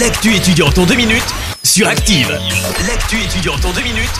L'actu étudiante en deux minutes sur Active. L'actu étudiante en deux minutes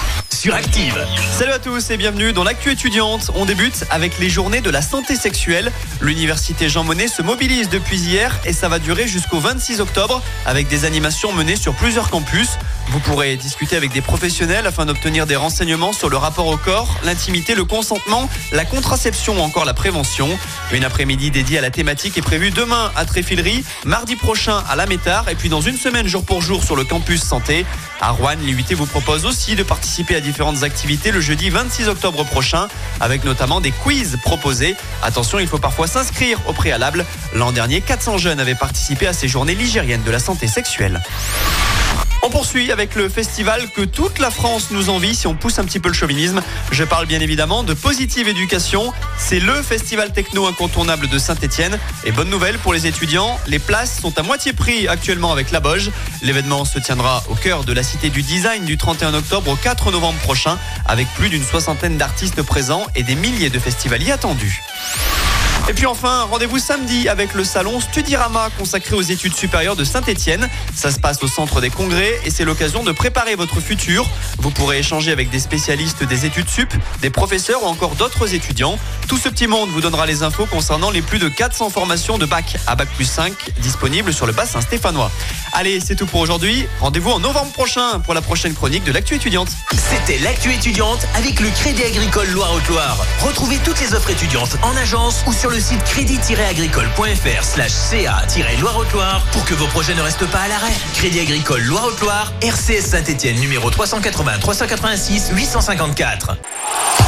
Active. Salut à tous et bienvenue dans l'actu étudiante. On débute avec les journées de la santé sexuelle. L'université Jean Monnet se mobilise depuis hier et ça va durer jusqu'au 26 octobre avec des animations menées sur plusieurs campus. Vous pourrez discuter avec des professionnels afin d'obtenir des renseignements sur le rapport au corps, l'intimité, le consentement, la contraception ou encore la prévention. Une après-midi dédiée à la thématique est prévue demain à Tréfilerie, mardi prochain à La Métard et puis dans une semaine jour pour jour sur le campus santé. À Rouen, l'UIT vous propose aussi de participer à différentes activités le jeudi 26 octobre prochain avec notamment des quiz proposés. Attention, il faut parfois s'inscrire au préalable. L'an dernier, 400 jeunes avaient participé à ces journées ligériennes de la santé sexuelle. On poursuit avec le festival que toute la France nous envie si on pousse un petit peu le chauvinisme. Je parle bien évidemment de Positive Éducation. C'est le festival techno incontournable de Saint-Etienne. Et bonne nouvelle pour les étudiants, les places sont à moitié prix actuellement avec la Boge. L'événement se tiendra au cœur de la Cité du Design du 31 octobre au 4 novembre prochain avec plus d'une soixantaine d'artistes présents et des milliers de festivaliers attendus. Et puis enfin, rendez-vous samedi avec le salon Studirama consacré aux études supérieures de Saint-Etienne. Ça se passe au centre des congrès et c'est l'occasion de préparer votre futur. Vous pourrez échanger avec des spécialistes des études sup, des professeurs ou encore d'autres étudiants. Tout ce petit monde vous donnera les infos concernant les plus de 400 formations de bac à bac plus 5 disponibles sur le bassin stéphanois. Allez, c'est tout pour aujourd'hui. Rendez-vous en novembre prochain pour la prochaine chronique de l'actu étudiante. C'était l'actu étudiante avec le Crédit Agricole Loire-Haute-Loire. Retrouvez toutes les offres étudiantes en agence ou sur le site crédit-agricole.fr slash ca-loire-haute-Loire pour que vos projets ne restent pas à l'arrêt. Crédit Agricole Loire-Haute-Loire, RCS Saint-Etienne numéro 380 386 854.